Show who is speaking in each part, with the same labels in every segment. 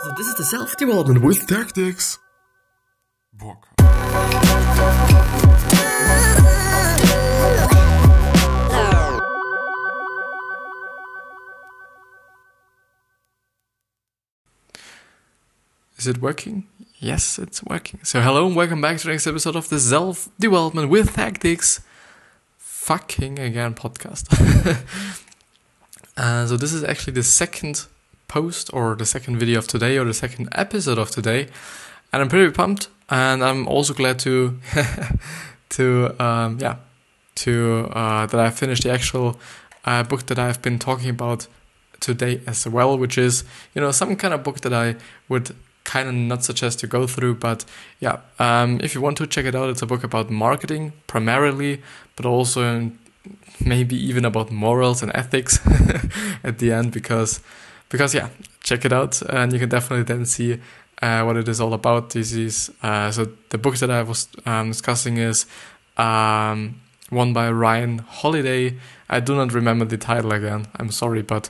Speaker 1: So this is the self-development with tactics.
Speaker 2: Book. Is it working? Yes, it's working. So hello and welcome back to the next episode of the Self Development with Tactics fucking again podcast. uh, so this is actually the second post or the second video of today or the second episode of today, and I'm pretty pumped. And I'm also glad to to um, yeah to uh, that I finished the actual uh, book that I've been talking about today as well, which is you know some kind of book that I would kind of not suggest to go through. But yeah, um, if you want to check it out, it's a book about marketing primarily, but also maybe even about morals and ethics at the end because because yeah, check it out and you can definitely then see uh, what it is all about. This is uh, so the book that I was um, discussing is um, one by Ryan Holiday. I do not remember the title again. I'm sorry, but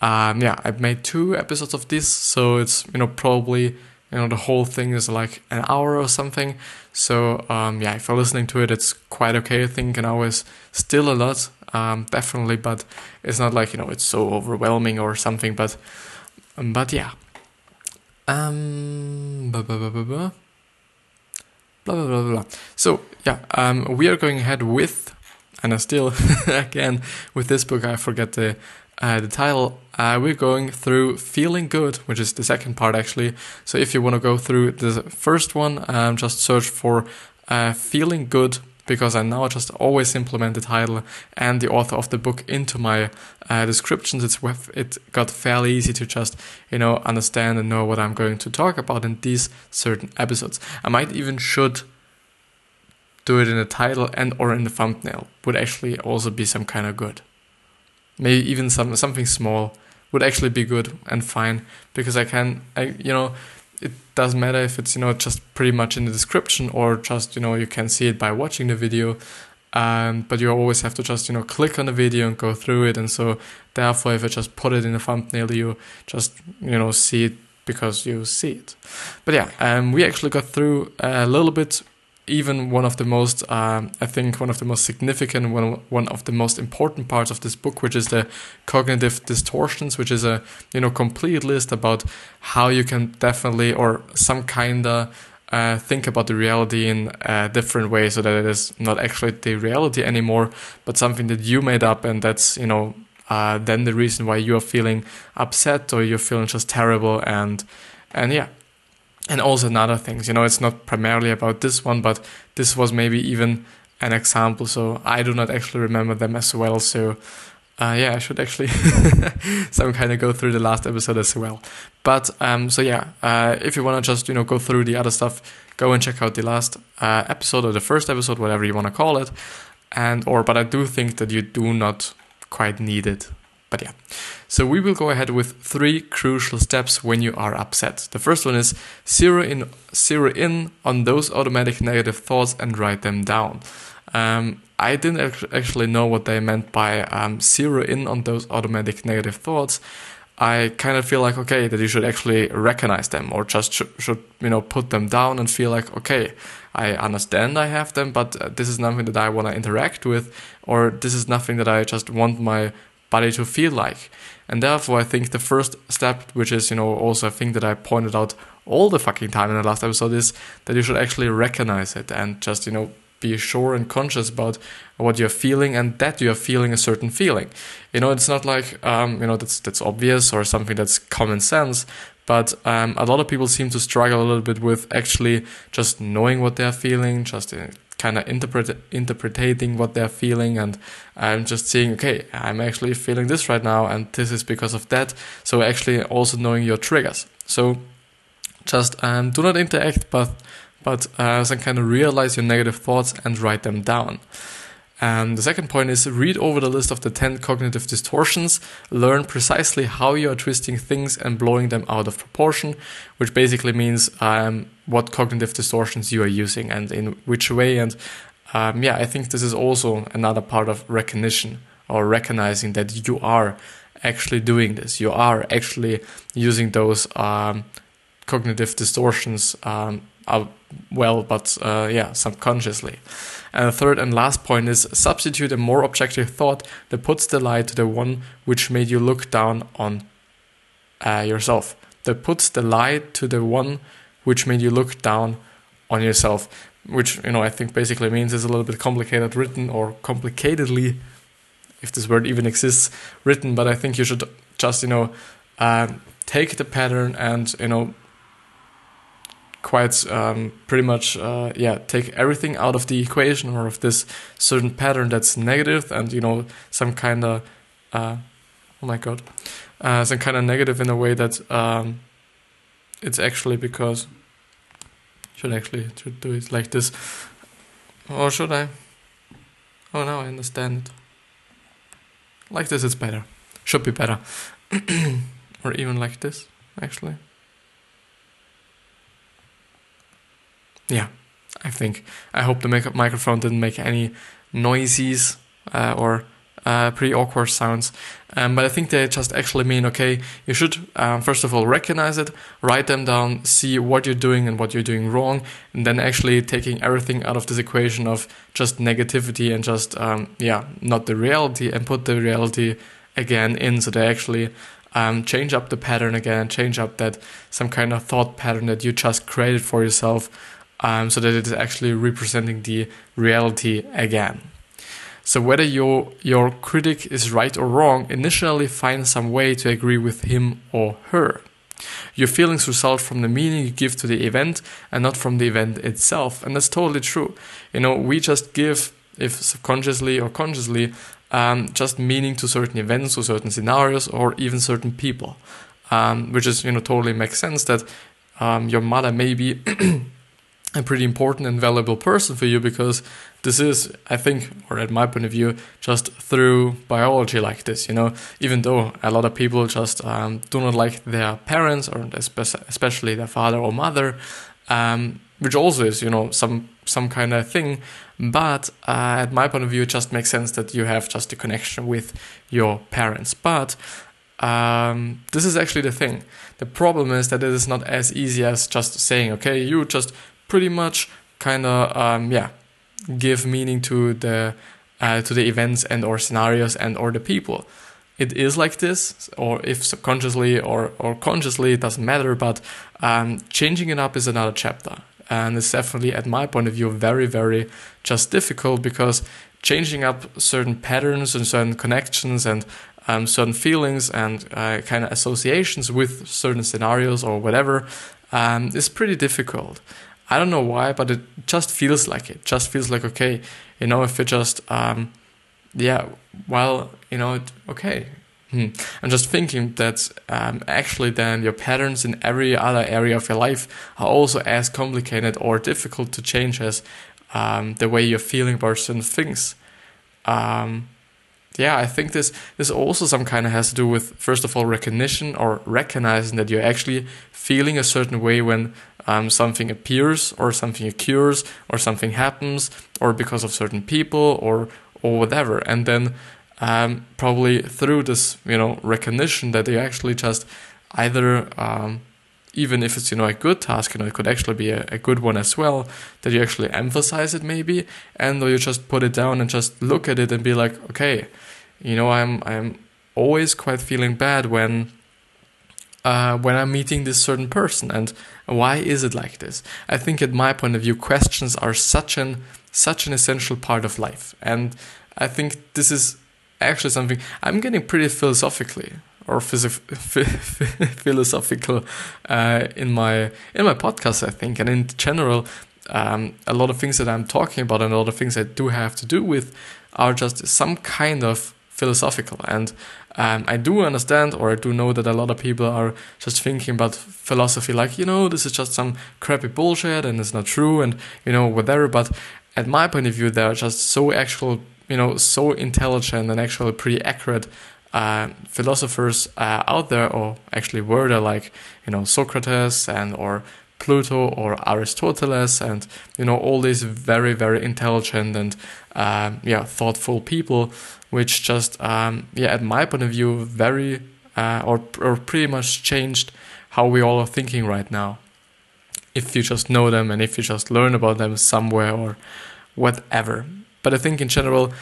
Speaker 2: um, yeah, I've made two episodes of this, so it's you know probably you know the whole thing is like an hour or something. So um, yeah, if you're listening to it, it's quite okay. I think an hour is still a lot, um, definitely. But it's not like you know it's so overwhelming or something. But um, but yeah. Um, blah, blah, blah, blah, blah. Blah, blah, blah, blah. So yeah, um, we are going ahead with, and I still again with this book I forget the uh, the title, uh, we're going through Feeling Good, which is the second part actually. So if you want to go through the first one, um, just search for uh, Feeling Good because I now just always implement the title and the author of the book into my uh, descriptions. It's it got fairly easy to just you know understand and know what I'm going to talk about in these certain episodes. I might even should do it in the title and or in the thumbnail. Would actually also be some kind of good maybe even some something small would actually be good and fine because I can I you know it doesn't matter if it's you know just pretty much in the description or just you know you can see it by watching the video. Um, but you always have to just you know click on the video and go through it. And so therefore if I just put it in the thumbnail you just you know see it because you see it. But yeah um, we actually got through a little bit even one of the most, um, I think, one of the most significant, one, one of the most important parts of this book, which is the cognitive distortions, which is a you know complete list about how you can definitely or some kind of uh, think about the reality in a different way, so that it is not actually the reality anymore, but something that you made up, and that's you know uh, then the reason why you are feeling upset or you're feeling just terrible, and and yeah, and also in other things. You know, it's not primarily about this one, but this was maybe even an example. So I do not actually remember them as well. So uh, yeah, I should actually some kind of go through the last episode as well. But um, so yeah, uh, if you want to just you know go through the other stuff, go and check out the last uh, episode or the first episode, whatever you want to call it. And or but I do think that you do not quite need it but yeah, so we will go ahead with three crucial steps when you are upset. The first one is zero in, zero in on those automatic negative thoughts and write them down. Um, I didn't actually know what they meant by um, zero in on those automatic negative thoughts. I kind of feel like okay that you should actually recognize them or just sh- should you know put them down and feel like okay I understand I have them but uh, this is nothing that I want to interact with or this is nothing that I just want my body to feel like. And therefore, I think the first step, which is, you know, also a thing that I pointed out all the fucking time in the last episode, is that you should actually recognize it and just, you know, be sure and conscious about what you're feeling and that you're feeling a certain feeling. You know, it's not like, um, you know, that's, that's obvious or something that's common sense, but um, a lot of people seem to struggle a little bit with actually just knowing what they're feeling, just uh, kind of interpret interpreting what they're feeling and I'm just seeing okay I'm actually feeling this right now and this is because of that. So actually also knowing your triggers. So just um, do not interact but but uh, some kind of realize your negative thoughts and write them down um, the second point is read over the list of the 10 cognitive distortions, learn precisely how you are twisting things and blowing them out of proportion, which basically means um, what cognitive distortions you are using and in which way. And um, yeah, I think this is also another part of recognition or recognizing that you are actually doing this. You are actually using those um, cognitive distortions um, well, but uh, yeah, subconsciously. And the third and last point is substitute a more objective thought that puts the lie to the one which made you look down on uh, yourself. That puts the lie to the one which made you look down on yourself. Which, you know, I think basically means is a little bit complicated written or complicatedly, if this word even exists, written. But I think you should just, you know, um, take the pattern and, you know, quite um, pretty much uh, yeah take everything out of the equation or of this certain pattern that's negative and you know some kind of uh, oh my god uh, some kind of negative in a way that um, it's actually because should actually should do it like this. Or should I? Oh now I understand it. Like this it's better. Should be better. Or even like this actually yeah, I think. I hope the mic- microphone didn't make any noises uh, or uh, pretty awkward sounds. Um, but I think they just actually mean okay, you should um, first of all recognize it, write them down, see what you're doing and what you're doing wrong, and then actually taking everything out of this equation of just negativity and just, um, yeah, not the reality and put the reality again in so they actually um, change up the pattern again, change up that some kind of thought pattern that you just created for yourself um, so that it is actually representing the reality again. So whether your your critic is right or wrong, initially find some way to agree with him or her. Your feelings result from the meaning you give to the event and not from the event itself. And that's totally true. You know, we just give, if subconsciously or consciously, um, just meaning to certain events or certain scenarios or even certain people. Um, which is, you know, totally makes sense that um, your mother maybe a pretty important and valuable person for you because this is, I think, or at my point of view, just through biology like this, you know, even though a lot of people just um, do not like their parents or especially their father or mother, um, which also is, you know, some some kind of thing. But uh, at my point of view, it just makes sense that you have just a connection with your parents. But um, this is actually the thing. The problem is that it is not as easy as just saying, okay, you just pretty much kind of um, yeah give meaning to the uh, to the events and or scenarios and or the people. It is like this or if subconsciously or or consciously it doesn't matter but um, changing it up is another chapter. And it's definitely at my point of view very very just difficult because changing up certain patterns and certain connections and um, certain feelings and uh, kind of associations with certain scenarios or whatever um, is pretty difficult I don't know why, but it just feels like it. Just feels like okay, you know, if it just um, yeah, well, you know, it, okay. Hmm. I'm just thinking that um, actually then your patterns in every other area of your life are also as complicated or difficult to change as um, the way you're feeling about certain things. Um, yeah, I think this this also some kind of has to do with first of all recognition or recognizing that you're actually feeling a certain way when um, something appears or something occurs or something happens or because of certain people or or whatever. And then um, probably through this you know recognition that you actually just either um, even if it's you know a good task you know it could actually be a, a good one as well that you actually emphasize it maybe and or you just put it down and just look at it and be like okay you know i'm i'm always quite feeling bad when uh, when I'm meeting this certain person, and why is it like this? I think, at my point of view, questions are such an such an essential part of life, and I think this is actually something I'm getting pretty philosophically or philosophical uh, in my in my podcast. I think, and in general, um, a lot of things that I'm talking about and a lot of things I do have to do with are just some kind of philosophical and um, I do understand, or I do know that a lot of people are just thinking about philosophy like, you know, this is just some crappy bullshit and it's not true and, you know, whatever. But at my point of view, they're just so actual, you know, so intelligent and actually pretty accurate uh, philosophers uh, out there, or actually were there, like, you know, Socrates and, or Plato or Aristoteles and you know all these very very intelligent and uh, yeah thoughtful people which just um, yeah at my point of view very uh, or or pretty much changed how we all are thinking right now. If you just know them and if you just learn about them somewhere or whatever. But I think in general,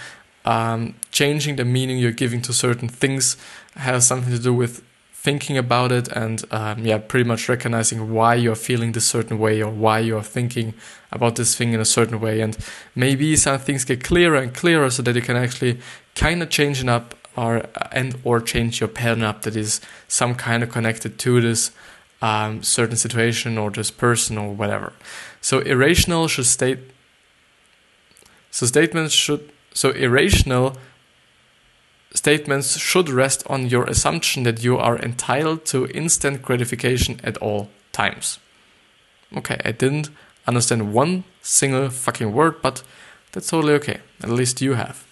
Speaker 2: um, changing the meaning you're giving to certain things has something to do with thinking about it and um, yeah pretty much recognizing why you're feeling this certain way or why you're thinking about this thing in a certain way. And maybe some things get clearer and clearer so that you can actually kind of change it up or and or change your pattern up that is some kind of connected to this um, certain situation or this person or whatever. So irrational should state so statements should so irrational statements should rest on your assumption that you are entitled to instant gratification at all times. Okay, I didn't understand one single fucking word, but that's totally okay. At least you have.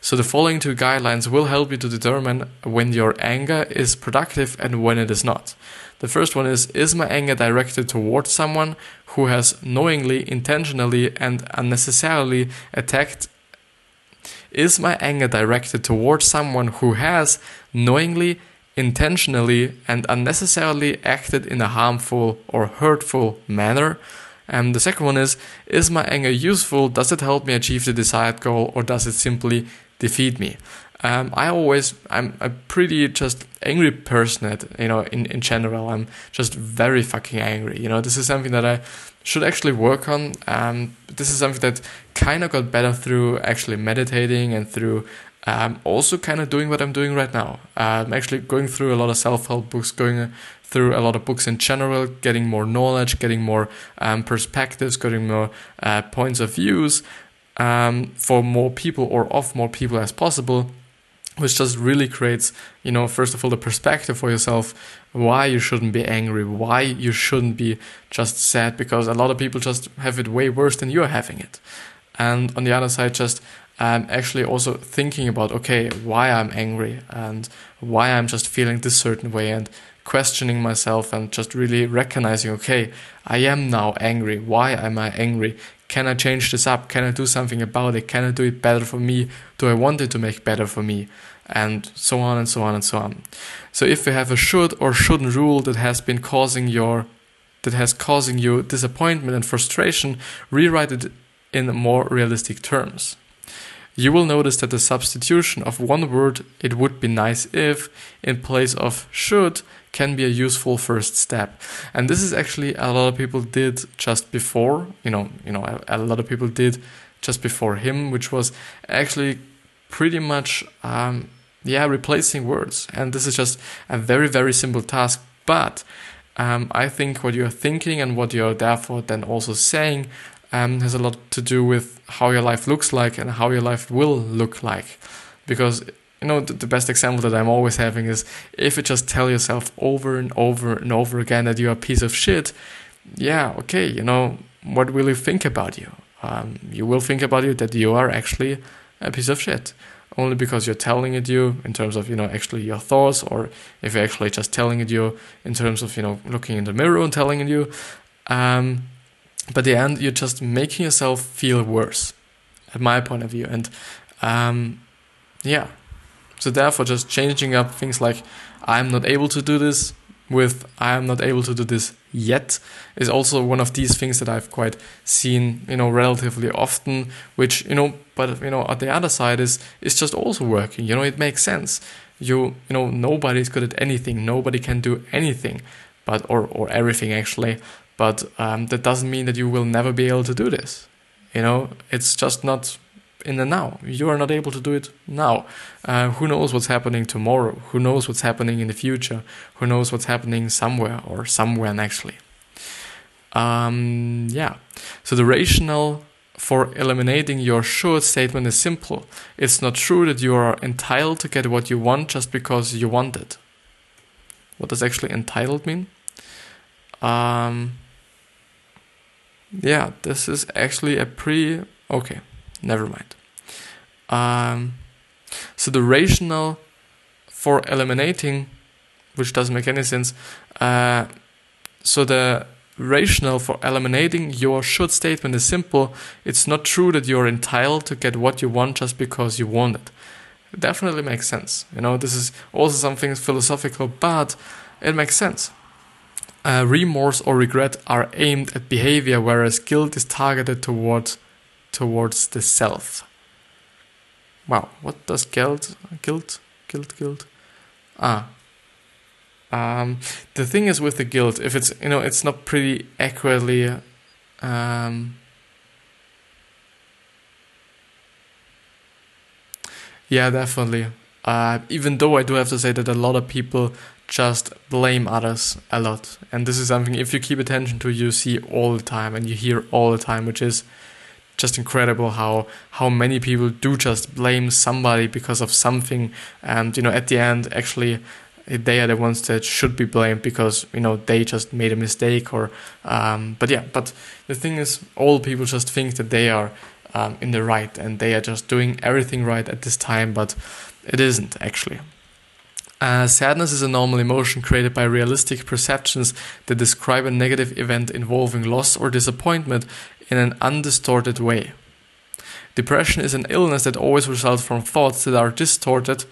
Speaker 2: So the following two guidelines will help you to determine when your anger is productive and when it is not. The first one is Is my anger directed towards someone who has knowingly, intentionally, and unnecessarily attacked is my anger directed towards someone who has knowingly, intentionally, and unnecessarily acted in a harmful or hurtful manner? And the second one is Is my anger useful? Does it help me achieve the desired goal or does it simply defeat me? Um, I always, I'm a pretty just angry person at, you know, in, in general. I'm just very fucking angry. You know, this is something that I should actually work on. Um, this is something that kind of got better through actually meditating and through um, also kind of doing what I'm doing right now. I'm actually going through a lot of self help books, going through a lot of books in general, getting more knowledge, getting more um, perspectives, getting more uh, points of views um, for more people or of more people as possible which just really creates, you know, first of all, the perspective for yourself why you shouldn't be angry, why you shouldn't be just sad, because a lot of people just have it way worse than you're having it. And on the other side, just um, actually also thinking about, okay, why I'm angry and why I'm just feeling this certain way and questioning myself and just really recognizing, okay, I am now angry. Why am I angry? Can I change this up? Can I do something about it? Can I do it better for me? Do I want it to make better for me? And so on and so on and so on. So if you have a should or shouldn't rule that has been causing your that has causing you disappointment and frustration, rewrite it in more realistic terms. You will notice that the substitution of one word, it would be nice if, in place of should, can be a useful first step. And this is actually a lot of people did just before, you know, you know, a, a lot of people did just before him, which was actually pretty much, um, yeah, replacing words. And this is just a very, very simple task. But um, I think what you're thinking and what you're therefore then also saying um, has a lot to do with how your life looks like and how your life will look like. Because you know, the, the, best example that I'm always having is if you just tell yourself over and over and over again that you're a piece of shit, yeah, okay, you know, what will you think about you? Um, you will think about you that you are actually a piece of shit. Only because you're telling it you in terms of, you know, actually your thoughts, or if you're actually just telling it you in terms of, you know, looking in the mirror and telling it you. Um, but the end, you're just making yourself feel worse, at my point of view. And um, yeah, so therefore, just changing up things like I'm not able to do this with I am not able to do this yet is also one of these things that I've quite seen, you know, relatively often, which, you know, but you know, at the other side is is just also working. You know, it makes sense. You you know, nobody's good at anything, nobody can do anything, but or or everything actually. But um, that doesn't mean that you will never be able to do this. You know, it's just not in the now. You are not able to do it now. Uh, who knows what's happening tomorrow? Who knows what's happening in the future? Who knows what's happening somewhere or somewhere actually? Um, yeah. So the rationale for eliminating your should statement is simple. It's not true that you are entitled to get what you want just because you want it. What does actually entitled mean? Um, yeah, this is actually a pre. okay never mind. Um, so the rationale for eliminating, which doesn't make any sense, uh, so the rationale for eliminating your should statement is simple. It's not true that you're entitled to get what you want just because you want it definitely makes sense. You know, this is also something philosophical, but it makes sense. Uh, remorse or regret are aimed at behavior, whereas guilt is targeted toward towards the self. Wow, what does guilt, guilt, guilt, guilt? Ah, um, the thing is with the guilt, if it's you know it's not pretty accurately. Um, yeah, definitely. Uh, even though I do have to say that a lot of people just blame others a lot, and this is something if you keep attention to, you see all the time and you hear all the time, which is just incredible how how many people do just blame somebody because of something. And you know at the end actually they are the ones that should be blamed because you know they just made a mistake or um, but yeah but the thing is all people just think that they are um, in the right and they are just doing everything right at this time but it isn't actually uh, sadness is a normal emotion created by realistic perceptions that describe a negative event involving loss or disappointment in an undistorted way. Depression is an illness that always results from thoughts that are distorted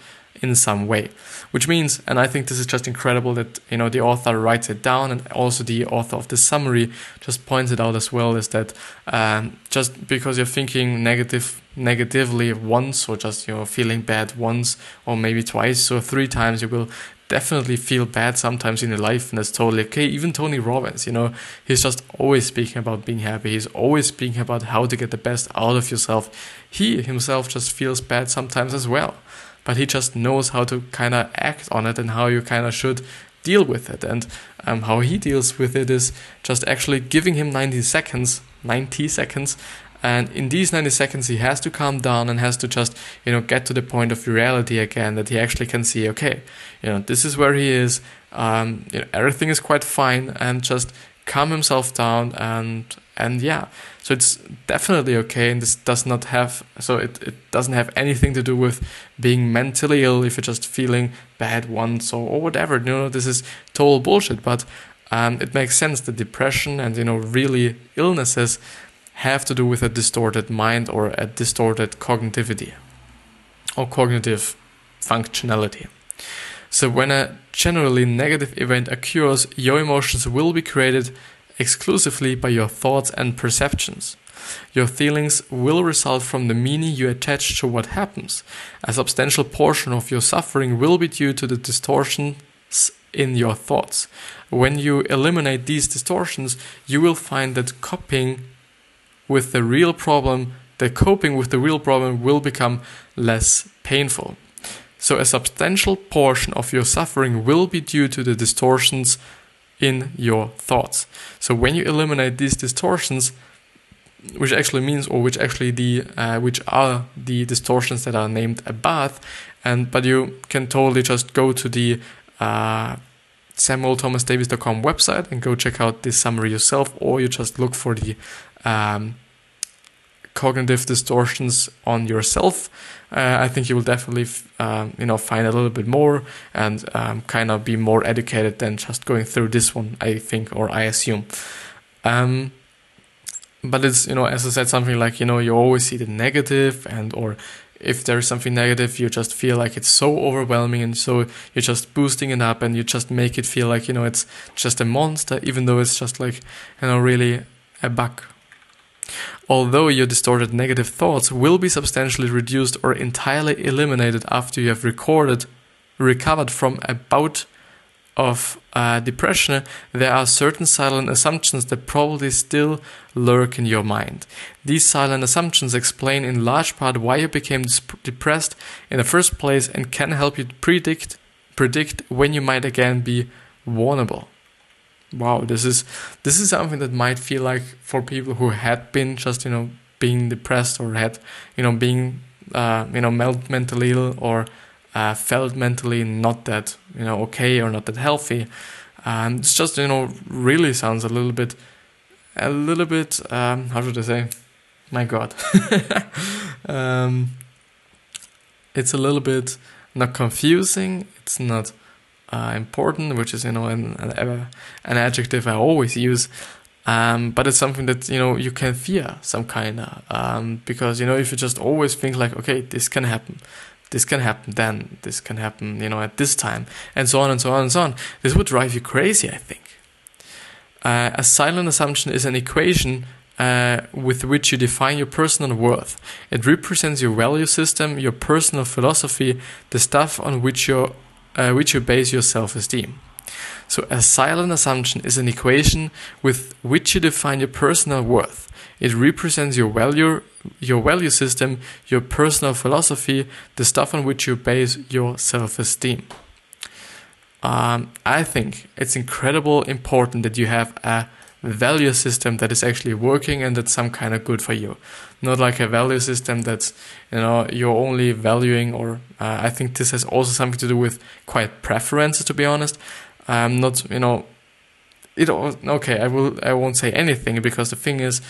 Speaker 2: in some way. Which means, and I think this is just incredible that you know the author writes it down, and also the author of the summary just points it out as well. Is that um, just because you're thinking negative negatively once, or just you know feeling bad once, or maybe twice or three times, you will definitely feel bad sometimes in your life, and that's totally okay. Even Tony Robbins, you know, he's just always speaking about being happy. He's always speaking about how to get the best out of yourself. He himself just feels bad sometimes as well but he just knows how to kind of act on it and how you kind of should deal with it. And um, how he deals with it is just actually giving him 90 seconds, 90 seconds. And in these 90 seconds, he has to calm down and has to just, you know, get to the point of reality again that he actually can see, okay, you know, this is where he is. Um, you know, everything is quite fine and just calm himself down and and yeah so it's definitely okay and this does not have so it, it doesn't have anything to do with being mentally ill if you're just feeling bad once or, or whatever. You know this is total bullshit but um, it makes sense that depression and you know really illnesses have to do with a distorted mind or a distorted cognitivity or cognitive functionality. So when a generally negative event occurs your emotions will be created exclusively by your thoughts and perceptions. Your feelings will result from the meaning you attach to what happens. A substantial portion of your suffering will be due to the distortions in your thoughts. When you eliminate these distortions, you will find that coping with the real problem, the coping with the real problem will become less painful. So, a substantial portion of your suffering will be due to the distortions in your thoughts. So when you eliminate these distortions, which actually means, or which actually the uh, which are the distortions that are named a bath, and but you can totally just go to the uh, SamuelThomasDavies.com website and go check out this summary yourself, or you just look for the um, cognitive distortions on yourself uh, I think you will definitely, um, you know, find a little bit more and um, kind of be more educated than just going through this one. I think, or I assume. Um, but it's you know, as I said, something like you know, you always see the negative, and or if there is something negative, you just feel like it's so overwhelming, and so you're just boosting it up, and you just make it feel like you know it's just a monster, even though it's just like you know, really a bug although your distorted negative thoughts will be substantially reduced or entirely eliminated after you have recorded, recovered from a bout of uh, depression, there are certain silent assumptions that probably still lurk in your mind. These silent assumptions explain in large part why you became depressed in the first place and can help you predict predict when you might again be vulnerable wow, this is this is something that might feel like for people who had been just you know being depressed or had you know being uh, you know mentally ill or uh, felt mentally not that you know okay or not that healthy. Um, it's just you know really sounds a little bit a little bit um, how should I say? My God, um, it's a little bit not confusing. It's not uh, important, which is you know an, an, an adjective I always use. Um, but it's something that you know you can fear some kind of um, because you know if you just always think like okay this can happen this can happen then this can happen you know at this time and so on and so on and so on this would drive you crazy i think Uh, a silent assumption is an equation uh, with which you define your personal worth. It represents your value system, your personal philosophy, the stuff on which, you uh, which you base your self esteem. So, a silent assumption is an equation with which you define your personal worth. It represents your value, your value system, your personal philosophy, the stuff on which you base your self esteem. Um, I think it's incredible important that you have a value system that is actually working and that's some kind of good for you. Not like a value system that's you know you're only valuing or uh, i think this has also something to do with quite preferences to be honest. Um not you know it okay i will i won't say anything because the thing is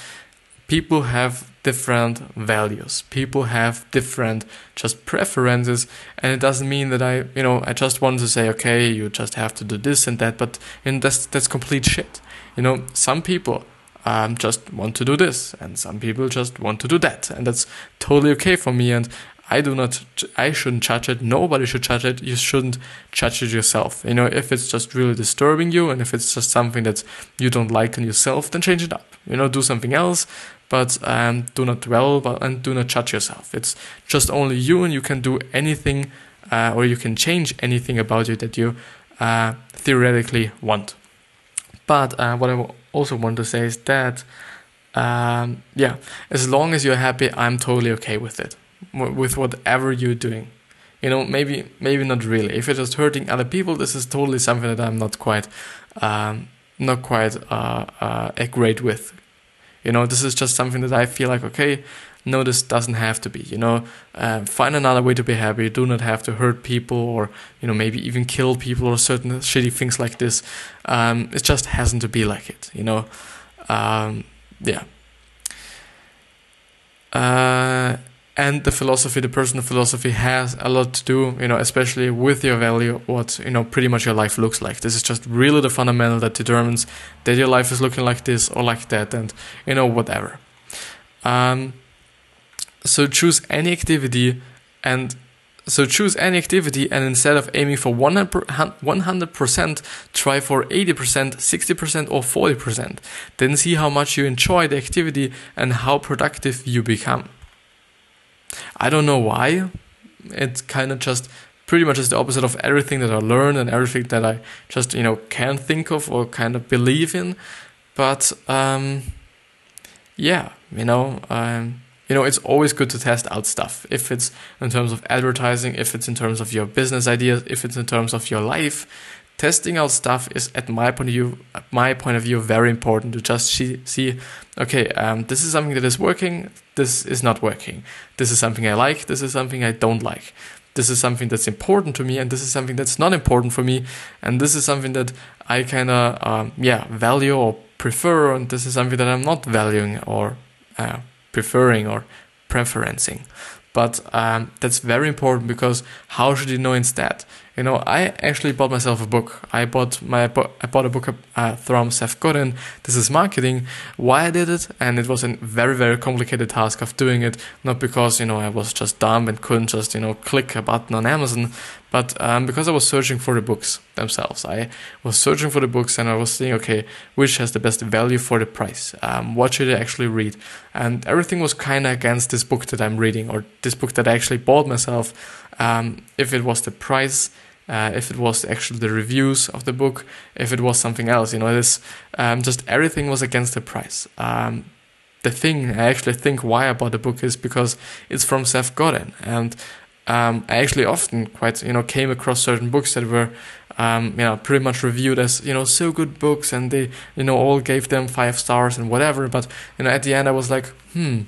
Speaker 2: people have different values. People have different just preferences and it doesn't mean that i you know i just want to say okay you just have to do this and that but and that's that's complete shit you know, some people um, just want to do this, and some people just want to do that, and that's totally okay for me. And I do not, I shouldn't judge it. Nobody should judge it. You shouldn't judge it yourself. You know, if it's just really disturbing you, and if it's just something that you don't like in yourself, then change it up. You know, do something else, but um, do not dwell, but and do not judge yourself. It's just only you, and you can do anything, uh, or you can change anything about you that you uh, theoretically want. But uh, what I also want to say is that, um, yeah, as long as you're happy, I'm totally okay with it, with whatever you're doing. You know, maybe maybe not really. If you're just hurting other people, this is totally something that I'm not quite, um, not quite uh, uh, with. You know, this is just something that I feel like okay, no, this doesn't have to be. You know, uh, find another way to be happy. You do not have to hurt people or you know maybe even kill people or certain shitty things like this. Um, it just hasn't to be like it. You know, um, yeah. Uh, and the philosophy, the personal philosophy, has a lot to do, you know, especially with your value, what you know, pretty much your life looks like. This is just really the fundamental that determines that your life is looking like this or like that, and you know, whatever. Um, so choose any activity and so choose any activity and instead of aiming for 100%, try for 80%, 60% or 40%. Then see how much you enjoy the activity and how productive you become. I don't know why. It kind of just pretty much is the opposite of everything that I learned and everything that I just, you know, can think of or kind of believe in. But um, yeah, you know, um, you know, it's always good to test out stuff. If it's in terms of advertising, if it's in terms of your business ideas, if it's in terms of your life, testing out stuff is, at my point of view, my point of view, very important to just see, okay, um, this is something that is working, this is not working. This is something I like, this is something I don't like. This is something that's important to me, and this is something that's not important for me, and this is something that I kind of, um, yeah, value or prefer, and this is something that I'm not valuing or uh, preferring or preferencing. But um, that's very important because how should you know instead? You know, I actually bought myself a book. I bought my I bought a book uh, from Seth Godin. This is marketing. Why I did it, and it was a very very complicated task of doing it. Not because you know I was just dumb and couldn't just you know click a button on Amazon, but um, because I was searching for the books themselves. I was searching for the books and I was seeing okay, which has the best value for the price. Um, what should I actually read? And everything was kind of against this book that I'm reading or this book that I actually bought myself. Um, if it was the price uh, if it was actually the reviews of the book, if it was something else. You know, this um, just everything was against the price. Um, the thing I actually think why I bought the book is because it's from Seth Godin, and um, I actually often quite you know came across certain books that were um, you know pretty much reviewed as you know so good books, and they you know all gave them five stars and whatever. But you know at the end I was like, hmm,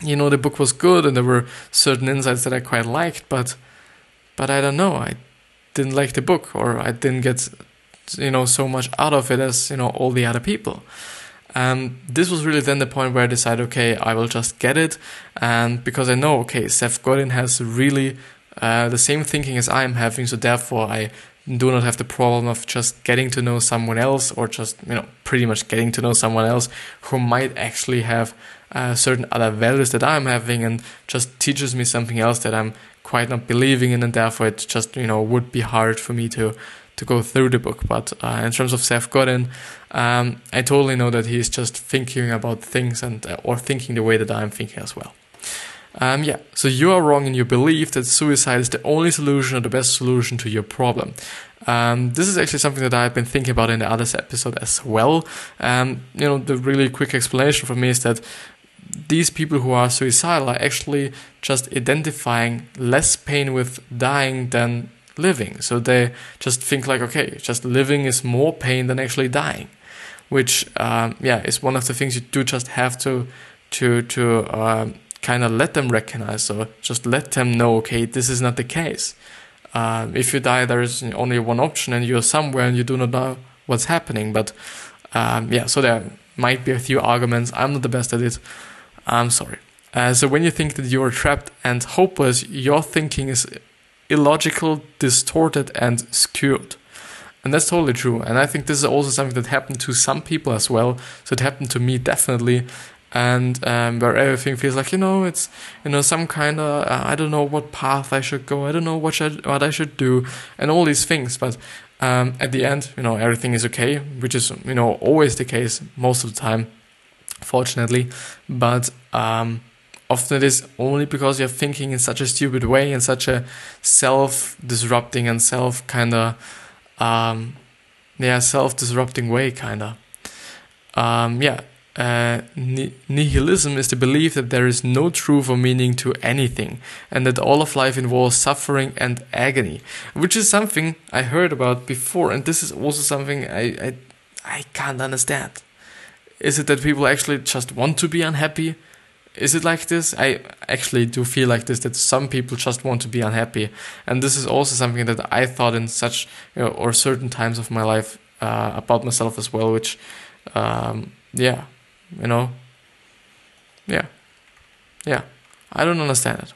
Speaker 2: you know the book was good, and there were certain insights that I quite liked, but but I don't know I didn't like the book or I didn't get you know so much out of it as you know all the other people. Um, this was really then the point where I decided, okay, I will just get it, and because I know, okay, Seth Godin has really uh, the same thinking as I am having, so therefore I do not have the problem of just getting to know someone else or just you know pretty much getting to know someone else who might actually have uh, certain other values that I'm having and just teaches me something else that I'm quite not believing in, and therefore it just you know would be hard for me to to go through the book. But uh, in terms of Seth Godin, um, I totally know that he's just thinking about things and uh, or thinking the way that I'm thinking as well. Um, yeah, so you are wrong in your belief that suicide is the only solution or the best solution to your problem. Um, this is actually something that I've been thinking about in the other episode as well. Um, you know, the really quick explanation for me is that these people who are suicidal are actually just identifying less pain with dying than living. So they just think like, okay, just living is more pain than actually dying, which um, yeah is one of the things you do just have to to to um, kind of let them recognize or just let them know, okay, this is not the case. Uh, if you die, there is only one option, and you're somewhere and you do not know what's happening. But um, yeah, so there might be a few arguments. I'm not the best at it. I'm sorry. Uh, so when you think that you are trapped and hopeless, your thinking is illogical, distorted, and skewed. And that's totally true. And I think this is also something that happened to some people as well. So it happened to me definitely. And um, where everything feels like you know it's you know some kind of uh, I don't know what path I should go I don't know what should what I should do and all these things but um, at the end you know everything is okay which is you know always the case most of the time fortunately. But um, often it is only because you're thinking in such a stupid way, in such a self-disrupting and self kind of, um, yeah, self-disrupting way, kind of. Um, yeah. Uh, nihilism is the belief that there is no truth or meaning to anything, and that all of life involves suffering and agony, which is something I heard about before, and this is also something I I, I can't understand. Is it that people actually just want to be unhappy? Is it like this? I actually do feel like this that some people just want to be unhappy, and this is also something that I thought in such you know, or certain times of my life uh, about myself as well. Which, um, yeah, you know, yeah, yeah, I don't understand it.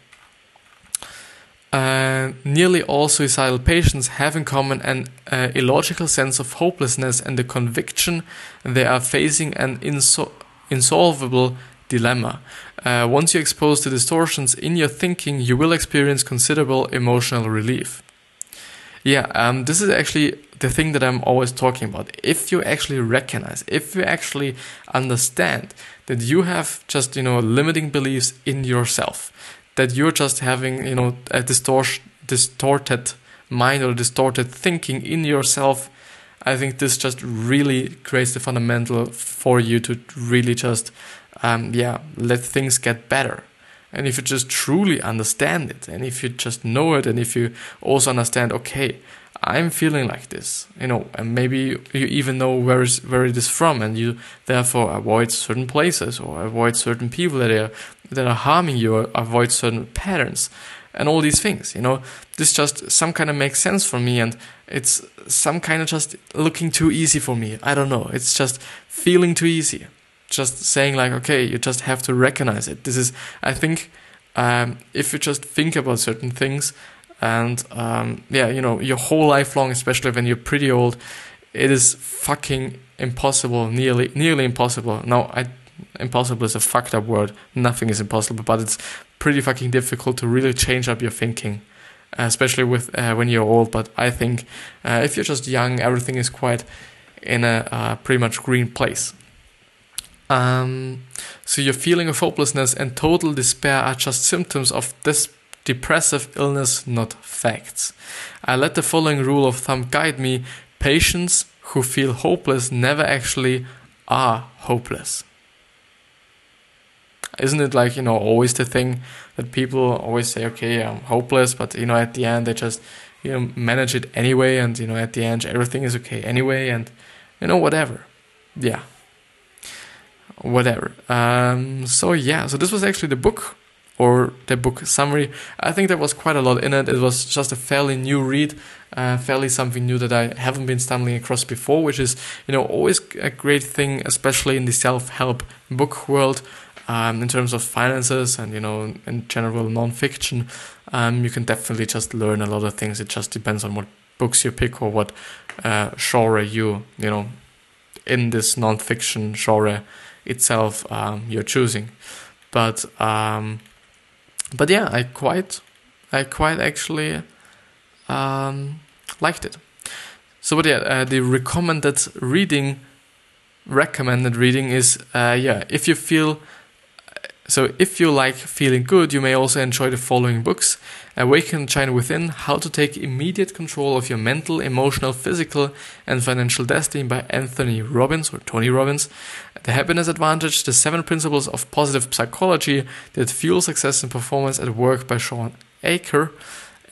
Speaker 2: Uh, nearly all suicidal patients have in common an uh, illogical sense of hopelessness and the conviction they are facing an insol- insolvable dilemma. Uh, once you expose the distortions in your thinking, you will experience considerable emotional relief. Yeah, um, this is actually the thing that I'm always talking about. If you actually recognize, if you actually understand that you have just, you know, limiting beliefs in yourself, that you're just having you know a distort- distorted mind or distorted thinking in yourself i think this just really creates the fundamental for you to really just um, yeah let things get better. And if you just truly understand it and if you just know it and if you also understand okay I'm feeling like this, you know, and maybe you even know where is where it is from, and you therefore avoid certain places or avoid certain people that are that are harming you, or avoid certain patterns, and all these things. You know, this just some kind of makes sense for me, and it's some kind of just looking too easy for me. I don't know. It's just feeling too easy. Just saying like, okay, you just have to recognize it. This is, I think, um, if you just think about certain things and um, yeah, you know, your whole life long, especially when you're pretty old, it is fucking impossible, nearly nearly impossible. Now, I impossible is a fucked up word. Nothing is impossible, but it's pretty fucking difficult to really change up your thinking, especially with uh, when you're old. But I think uh, if you're just young, everything is quite in a uh, pretty much green place. Um, so your feeling of hopelessness and total despair are just symptoms of this depressive illness, not facts. I let the following rule of thumb guide me patients who feel hopeless never actually are hopeless. Isn't it like, you know, always the thing that people always say, okay, I'm hopeless, but, you know, at the end they just, you know, manage it anyway, and, you know, at the end everything is okay anyway, and, you know, whatever. Yeah. Whatever. Um, so, yeah, so this was actually the book or the book summary. I think there was quite a lot in it. It was just a fairly new read, uh, fairly something new that I haven't been stumbling across before, which is you know always a great thing, especially in the self-help book world. Um, in terms of finances and you know in general non-fiction, um, you can definitely just learn a lot of things. It just depends on what books you pick or what uh, genre you you know in this non-fiction genre itself um, you're choosing. But um, but yeah, I quite, I quite actually um, liked it. so, but yeah, uh, the recommended reading, recommended reading is, uh, yeah, if you feel, so if you like feeling good, you may also enjoy the following books Awaken the Giant Within How to Take Immediate Control of Your Mental, Emotional, Physical, and Financial Destiny by Anthony Robbins or Tony Robbins. The Happiness Advantage The Seven Principles of Positive Psychology That Fuel Success and Performance at Work by Shawn Achor.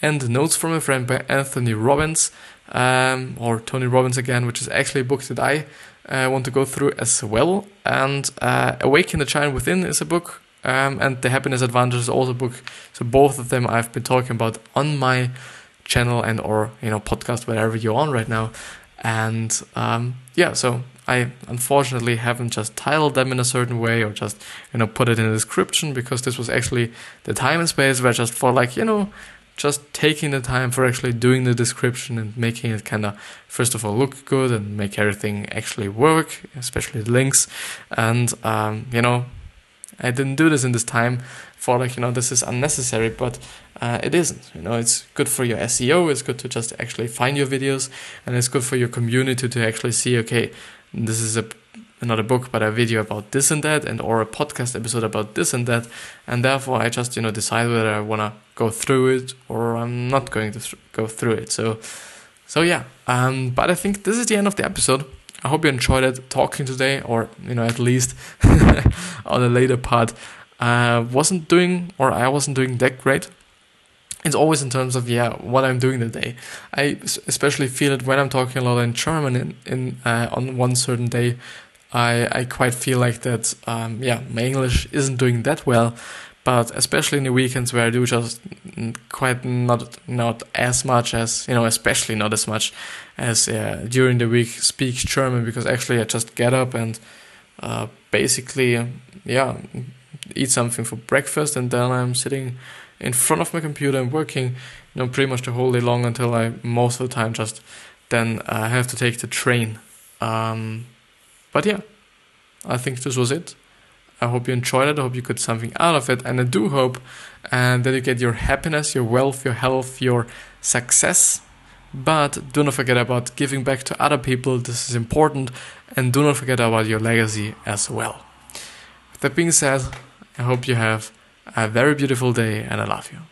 Speaker 2: And Notes from a Friend by Anthony Robbins, um, or Tony Robbins again, which is actually a book that I uh, want to go through as well. And uh, Awaken the Child Within is a book um, and the happiness advantage is also book. So both of them I've been talking about on my channel and or you know podcast wherever you're on right now. And um, yeah, so I unfortunately haven't just titled them in a certain way or just you know put it in a description because this was actually the time and space where just for like you know just taking the time for actually doing the description and making it kind of first of all look good and make everything actually work especially the links and um, you know I didn't do this in this time for like you know this is unnecessary, but uh, it isn't. You know, it's good for your SEO. It's good to just actually find your videos, and it's good for your community to actually see. Okay, this is a not a book, but a video about this and that, and or a podcast episode about this and that, and therefore I just you know decide whether I wanna go through it or I'm not going to th- go through it. So, so yeah. Um, but I think this is the end of the episode. I hope you enjoyed it talking today, or you know at least on a later part. Uh, wasn't doing, or I wasn't doing that great. It's always in terms of yeah what I'm doing today. I especially feel it when I'm talking a lot in German in, in uh, on one certain day. I I quite feel like that. Um, yeah, my English isn't doing that well, but especially in the weekends where I do just quite not not as much as you know, especially not as much as uh, during the week speak German because actually I just get up and uh, basically yeah eat something for breakfast and then I'm sitting in front of my computer and working you know pretty much the whole day long until I most of the time just then uh, have to take the train. Um, but yeah, I think this was it. I hope you enjoyed it. I hope you got something out of it. And I do hope uh, that you get your happiness, your wealth, your health, your success. But do not forget about giving back to other people. This is important. And do not forget about your legacy as well. With that being said, I hope you have a very beautiful day and I love you.